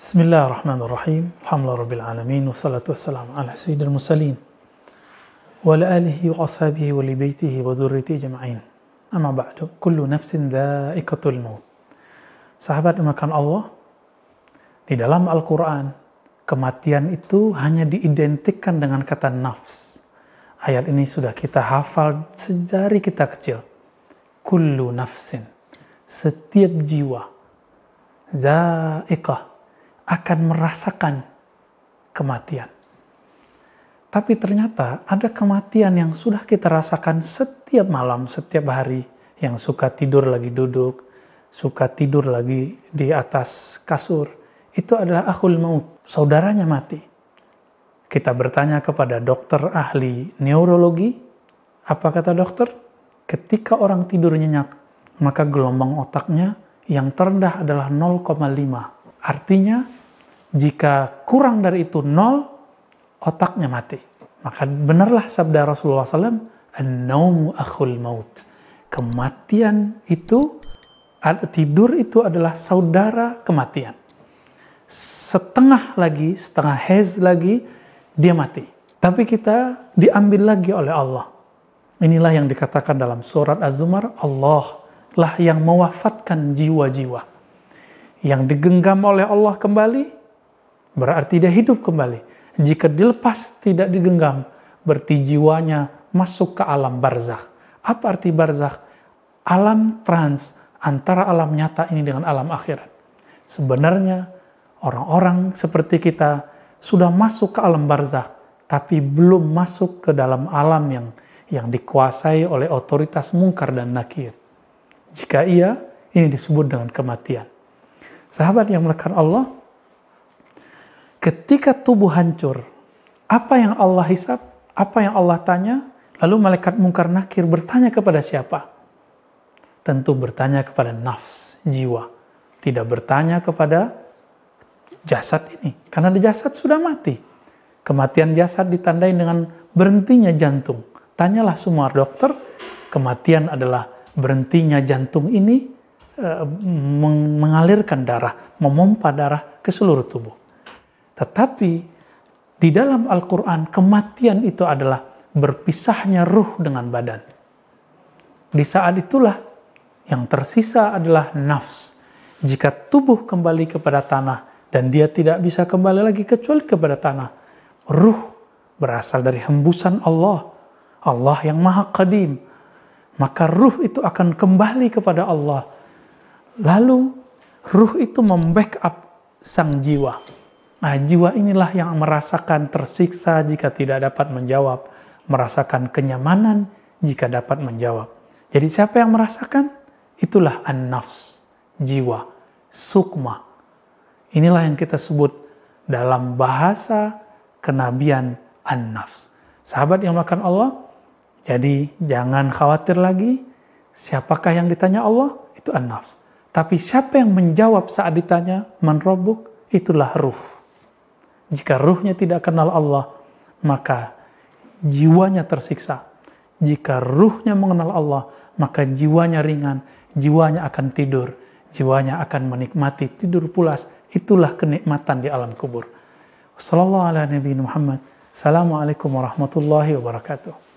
Bismillahirrahmanirrahim. Alhamdulillah alamin wassalatu wassalamu ala sayyidil mursalin wa alihi wa ashabihi wa li baitihi wa jama'in. Amma ba'du, kullu nafsin dha'iqatul maut. Sahabat dimakan Allah, di dalam Al-Qur'an kematian itu hanya diidentikan dengan kata nafs. Ayat ini sudah kita hafal sejari kita kecil. Kullu nafsin, setiap jiwa, za'iqah, akan merasakan kematian. Tapi ternyata ada kematian yang sudah kita rasakan setiap malam, setiap hari. Yang suka tidur lagi duduk, suka tidur lagi di atas kasur. Itu adalah akhul maut, saudaranya mati. Kita bertanya kepada dokter ahli neurologi, apa kata dokter? Ketika orang tidur nyenyak, maka gelombang otaknya yang terendah adalah 0,5. Artinya jika kurang dari itu nol, otaknya mati. Maka benarlah sabda Rasulullah SAW, An-naumu akhul maut. Kematian itu, tidur itu adalah saudara kematian. Setengah lagi, setengah hez lagi, dia mati. Tapi kita diambil lagi oleh Allah. Inilah yang dikatakan dalam surat Az-Zumar, Allah lah yang mewafatkan jiwa-jiwa. Yang digenggam oleh Allah kembali, berarti dia hidup kembali. Jika dilepas tidak digenggam, berarti jiwanya masuk ke alam barzakh. Apa arti barzakh? Alam trans antara alam nyata ini dengan alam akhirat. Sebenarnya orang-orang seperti kita sudah masuk ke alam barzakh, tapi belum masuk ke dalam alam yang yang dikuasai oleh otoritas mungkar dan nakir. Jika iya, ini disebut dengan kematian. Sahabat yang melekat Allah, ketika tubuh hancur, apa yang Allah hisap, apa yang Allah tanya, lalu malaikat mungkar nakir bertanya kepada siapa? Tentu bertanya kepada nafs, jiwa. Tidak bertanya kepada jasad ini. Karena jasad sudah mati. Kematian jasad ditandai dengan berhentinya jantung. Tanyalah semua dokter, kematian adalah berhentinya jantung ini eh, mengalirkan darah, memompa darah ke seluruh tubuh. Tetapi di dalam Al-Quran kematian itu adalah berpisahnya ruh dengan badan. Di saat itulah yang tersisa adalah nafs. Jika tubuh kembali kepada tanah dan dia tidak bisa kembali lagi kecuali kepada tanah, ruh berasal dari hembusan Allah. Allah yang maha qadim. Maka ruh itu akan kembali kepada Allah. Lalu ruh itu membackup sang jiwa Nah, jiwa inilah yang merasakan tersiksa jika tidak dapat menjawab, merasakan kenyamanan jika dapat menjawab. Jadi siapa yang merasakan? Itulah an-nafs, jiwa, sukma. Inilah yang kita sebut dalam bahasa kenabian an-nafs. Sahabat yang makan Allah, jadi jangan khawatir lagi siapakah yang ditanya Allah, itu an-nafs. Tapi siapa yang menjawab saat ditanya, menrobuk, itulah ruh. Jika ruhnya tidak kenal Allah, maka jiwanya tersiksa. Jika ruhnya mengenal Allah, maka jiwanya ringan, jiwanya akan tidur, jiwanya akan menikmati tidur pulas. Itulah kenikmatan di alam kubur. Wassalamualaikum warahmatullahi wabarakatuh.